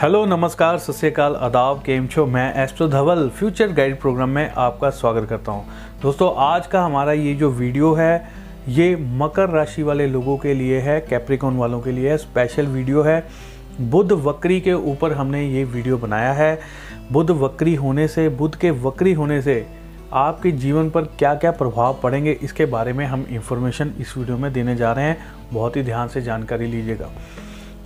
Hello, नमस्कार, सत श्रीकाल आदाब, केम छो? मैं astro Dhaval, future guide program में आपका स्वागत करता हूँ। दोस्तों, आज का हमारा ये जो वीडियो है, ये मकर राशि वाले लोगों के लिए है कैप्रिकॉन वालों के लिए स्पेशल वीडियो है। बुध वक्री के ऊपर हमने ये वीडियो बनाया है। बुध वक्री होने से, बुध के वक्री होने से आपके जीवन पर क्या क्या प्रभाव पड़ेंगे, इसके बारे में हम इंफॉर्मेशन इस वीडियो में देने जा रहे हैं। बहुत ही ध्यान से जानकारी लीजिएगा।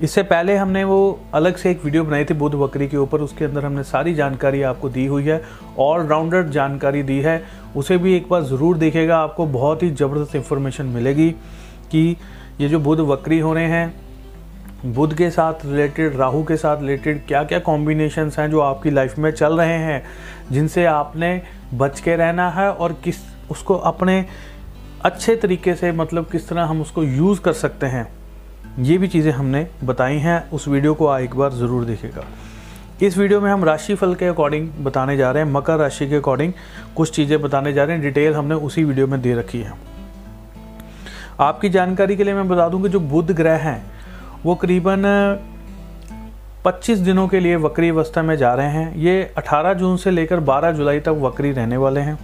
इससे पहले हमने वो अलग से एक वीडियो बनाई थी बुध बकरी के ऊपर। उसके अंदर हमने सारी जानकारी आपको दी हुई है ऑलराउंडर जानकारी दी है। उसे भी एक बार ज़रूर देखेगा आपको बहुत ही ज़बरदस्त इन्फॉर्मेशन मिलेगी कि ये जो बुध बकरी हो रहे हैं बुध के साथ रिलेटेड राहु के साथ रिलेटेड क्या क्या कॉम्बिनेशंस हैं जो आपकी लाइफ में चल रहे हैं, जिनसे आपने बच के रहना है और किस, उसको अपने अच्छे तरीके से मतलब किस तरह हम उसको यूज़ कर सकते हैं। ये भी चीज़ें हमने बताई हैं, उस वीडियो को एक बार ज़रूर देखेगा इस वीडियो में हम राशि फल के अकॉर्डिंग बताने जा रहे हैं, मकर राशि के अकॉर्डिंग कुछ चीज़ें बताने जा रहे हैं, डिटेल हमने उसी वीडियो में दे रखी है। आपकी जानकारी के लिए मैं बता दूँ कि जो बुध ग्रह हैं, वो करीबन 25 दिनों के लिए वक्री अवस्था में जा रहे हैं। ये 18 जून से लेकर 12 जुलाई तक वक्री रहने वाले हैं।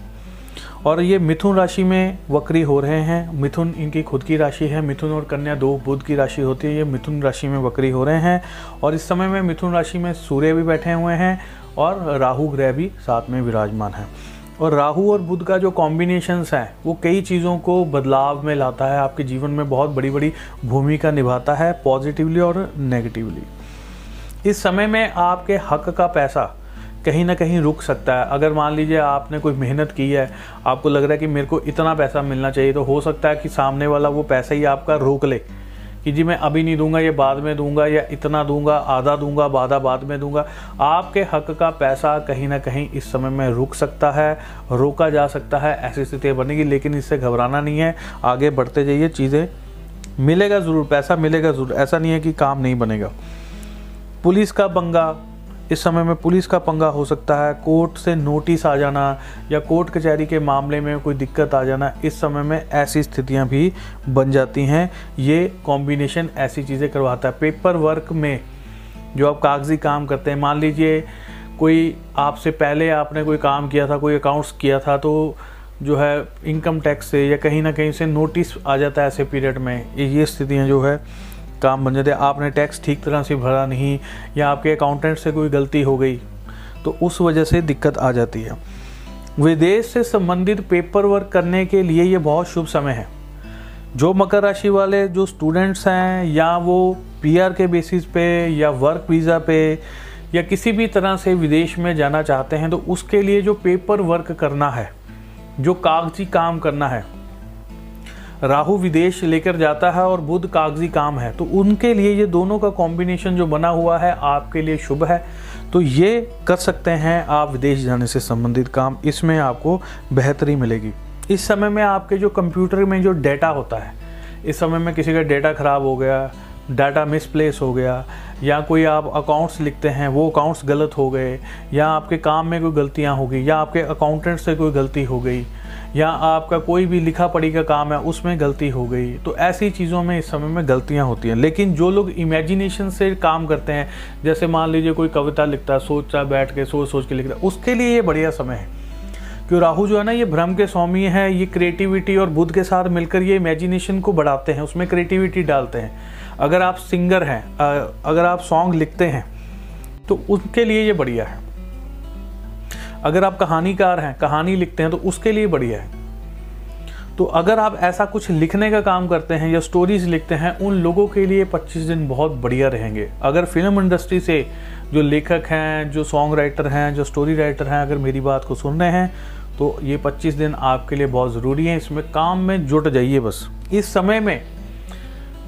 और ये मिथुन राशि में वक्री हो रहे हैं। मिथुन इनकी खुद की राशि है, मिथुन और कन्या दो बुध की राशि होती है, ये मिथुन राशि में वक्री हो रहे हैं। और इस समय में मिथुन राशि में सूर्य भी बैठे हुए हैं और राहु ग्रह भी साथ में विराजमान है। और राहु और बुध का जो कॉम्बिनेशंस हैं, वो कई चीज़ों को बदलाव में लाता है, आपके जीवन में बहुत बड़ी बड़ी भूमिका निभाता है पॉजिटिवली और नेगेटिवली इस समय में आपके हक का पैसा कहीं ना कहीं रुक सकता है। अगर मान लीजिए आपने कोई मेहनत की है, आपको लग रहा है कि मेरे को इतना पैसा मिलना चाहिए तो हो सकता है कि सामने वाला वो पैसा ही आपका रोक ले। कि जी मैं अभी नहीं दूँगा, ये बाद में दूँगा, या इतना दूँगा, आधा दूँगा, बाधा बाद में दूँगा। आपके हक का पैसा कहीं ना कहीं इस समय में रुक सकता है, रोका जा सकता है, ऐसी स्थिति बनेगी, लेकिन इससे घबराना नहीं है। आगे बढ़ते जाइए, चीज़ें मिलेगा ज़रूर, पैसा मिलेगा ज़रूर, ऐसा नहीं है कि काम नहीं बनेगा। पुलिस का पंगा इस समय में पुलिस का पंगा हो सकता है, कोर्ट से नोटिस आ जाना या कोर्ट कचहरी के मामले में कोई दिक्कत आ जाना, इस समय में ऐसी स्थितियाँ भी बन जाती हैं। ये कॉम्बिनेशन ऐसी चीज़ें करवाता है। पेपर वर्क में जो आप कागज़ी काम करते हैं, मान लीजिए कोई आपसे पहले आपने कोई काम किया था, कोई अकाउंट्स किया था तो जो है इनकम टैक्स से या कहीं ना कहीं से नोटिस आ जाता है ऐसे पीरियड में। ये स्थितियाँ जो है काम बन जाते आपने टैक्स ठीक तरह से भरा नहीं, या आपके अकाउंटेंट से कोई गलती हो गई तो उस वजह से दिक्कत आ जाती है। विदेश से संबंधित पेपर वर्क करने के लिए ये बहुत शुभ समय है। जो मकर राशि वाले, जो स्टूडेंट्स हैं, या वो पीआर के बेसिस पे, या वर्क वीज़ा पे, या किसी भी तरह से विदेश में जाना चाहते हैं तो उसके लिए जो पेपर वर्क करना है, जो कागज़ी काम करना है राहु विदेश लेकर जाता है और बुध कागज़ी काम है। तो उनके लिए ये दोनों का कॉम्बिनेशन जो बना हुआ है, आपके लिए शुभ है। तो ये कर सकते हैं आप विदेश जाने से संबंधित काम। इसमें आपको बेहतरी मिलेगी। इस समय में आपके जो कंप्यूटर में जो डेटा होता है, इस समय में किसी का डेटा ख़राब हो गया डाटा मिसप्लेस हो गया, या कोई आप अकाउंट्स लिखते हैं, वो अकाउंट्स गलत हो गए, या आपके काम में कोई गलतियाँ हो गई, या आपके अकाउंटेंट से कोई गलती हो गई या आपका कोई भी लिखा पढ़ी का काम है, उसमें गलती हो गई। तो ऐसी चीज़ों में इस समय में गलतियाँ होती हैं। लेकिन जो लोग इमेजिनेशन से काम करते हैं, जैसे मान लीजिए कोई कविता लिखता है, सोचता बैठ के सोच सोच के लिखता उसके लिए ये बढ़िया समय है। क्यों राहु जो है ना, ये भ्रम के स्वामी है, ये क्रिएटिविटी और बुद्ध के साथ मिलकर ये इमेजिनेशन को बढ़ाते हैं, उसमें क्रिएटिविटी डालते हैं। अगर आप सिंगर हैं अगर आप सॉन्ग लिखते हैं तो उनके लिए ये बढ़िया है। अगर आप कहानीकार हैं, कहानी लिखते हैं तो उसके लिए बढ़िया है। तो अगर आप ऐसा कुछ लिखने का काम करते हैं या स्टोरीज लिखते हैं, उन लोगों के लिए 25 दिन बहुत बढ़िया रहेंगे। अगर फ़िल्म इंडस्ट्री से जो लेखक हैं, जो सॉन्ग राइटर हैं, जो स्टोरी राइटर हैं, अगर मेरी बात को सुन रहे हैं तो ये 25 दिन आपके लिए बहुत ज़रूरी है। इसमें काम में जुट जाइए बस। इस समय में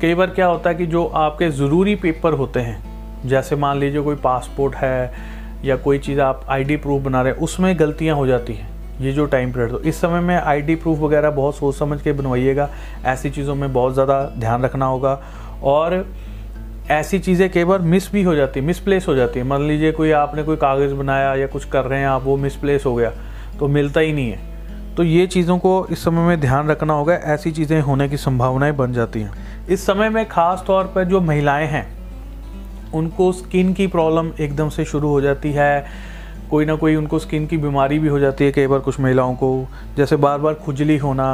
कई बार क्या होता है कि जो आपके ज़रूरी पेपर होते हैं, जैसे मान लीजिए कोई पासपोर्ट है या कोई चीज़ आप आईडी प्रूफ बना रहे हैं, उसमें गलतियाँ हो जाती हैं। ये जो टाइम पीरियड तो इस समय में आईडी प्रूफ वगैरह बहुत सोच समझ के बनवाइएगा। ऐसी चीज़ों में बहुत ज़्यादा ध्यान रखना होगा। और ऐसी चीज़ें कई बार मिस भी हो जाती है मिसप्लेस हो जाती है। मान लीजिए कोई आपने कोई कागज़ बनाया या कुछ कर रहे हैं आप, वो मिसप्लेस हो गया तो मिलता ही नहीं है। तो ये चीज़ों को इस समय में ध्यान रखना होगा। ऐसी चीज़ें होने की संभावनाएँ बन जाती हैं। इस समय में ख़ास तौर पर जो महिलाएँ हैं उनको स्किन की प्रॉब्लम एकदम से शुरू हो जाती है। कोई ना कोई उनको स्किन की बीमारी भी हो जाती है कई बार कुछ महिलाओं को। जैसे बार बार खुजली होना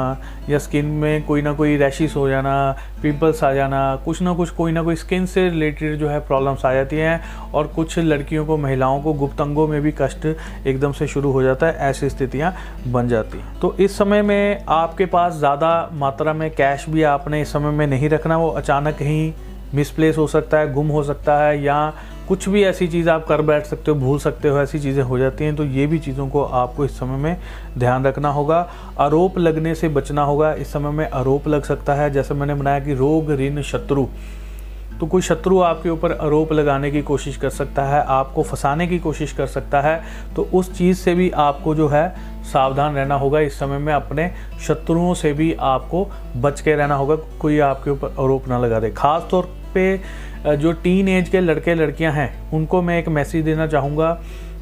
या स्किन में कोई ना कोई रैशिस हो जाना पिंपल्स आ जाना, कुछ ना कुछ कोई ना कोई स्किन से रिलेटेड जो है प्रॉब्लम्स आ जाती हैं और कुछ लड़कियों को, महिलाओं को गुप्त अंगों में भी कष्ट एकदम से शुरू हो जाता है, ऐसी स्थितियाँ बन जाती हैं। तो इस समय में आपके पास ज़्यादा मात्रा में कैश भी आपने इस समय में नहीं रखना, वो अचानक ही मिसप्लेस हो सकता है, गुम हो सकता है, या कुछ भी ऐसी चीज़ आप कर बैठ सकते हो, भूल सकते हो, ऐसी चीज़ें हो जाती हैं तो ये भी चीज़ों को आपको इस समय में ध्यान रखना होगा। आरोप लगने से बचना होगा, इस समय में आरोप लग सकता है। जैसे मैंने बनाया कि रोग, ऋण, शत्रु तो कोई शत्रु आपके ऊपर आरोप लगाने की कोशिश कर सकता है, आपको फंसाने की कोशिश कर सकता है तो उस चीज़ से भी आपको जो है सावधान रहना होगा। इस समय में अपने शत्रुओं से भी आपको बच के रहना होगा। कोई आपके ऊपर आरोप ना लगा दे। खास तौर पे जो टीन एज के लड़के लड़कियाँ हैं, उनको मैं एक मैसेज देना चाहूँगा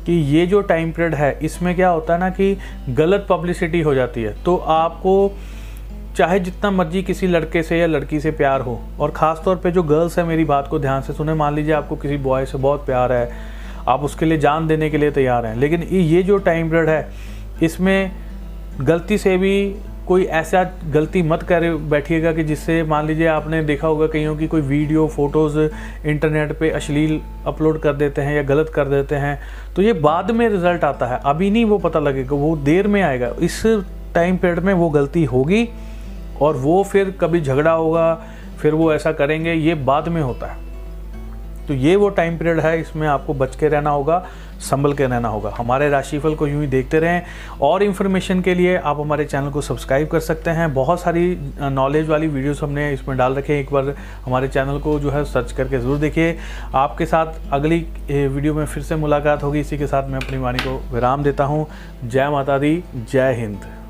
कि ये जो टाइम पीरियड है, इसमें क्या होता है ना कि गलत पब्लिसिटी हो जाती है। तो आपको चाहे जितना मर्ज़ी किसी लड़के से या लड़की से प्यार हो, और ख़ास तौर पे जो गर्ल्स है, मेरी बात को ध्यान से सुने। मान लीजिए आपको किसी बॉय से बहुत प्यार है, आप उसके लिए जान देने के लिए तैयार हैं। लेकिन ये जो टाइम पीरियड है इसमें गलती से भी कोई ऐसा गलती मत कर, बैठिएगा कि जिससे मान लीजिए आपने देखा होगा कईयों की कोई वीडियो, फ़ोटोज़ इंटरनेट पे अश्लील अपलोड कर देते हैं या गलत कर देते हैं तो ये बाद में रिज़ल्ट आता है। अभी नहीं वो पता लगेगा, वो देर में आएगा। इस टाइम पीरियड में वो गलती होगी और वो फिर कभी झगड़ा होगा, फिर वो ऐसा करेंगे, ये बाद में होता है। तो ये वो टाइम पीरियड है, इसमें आपको बच के रहना होगा, संभल के रहना होगा। हमारे राशिफल को यूँ ही देखते रहें। और इन्फॉर्मेशन के लिए आप हमारे चैनल को सब्सक्राइब कर सकते हैं। बहुत सारी नॉलेज वाली वीडियोस हमने इसमें डाल रखे हैं। एक बार हमारे चैनल को जो है सर्च करके ज़रूर देखिए। आपके साथ अगली वीडियो में फिर से मुलाकात होगी। इसी के साथ मैं अपनी वाणी को विराम देता हूँ। जय माता दी, जय हिंद।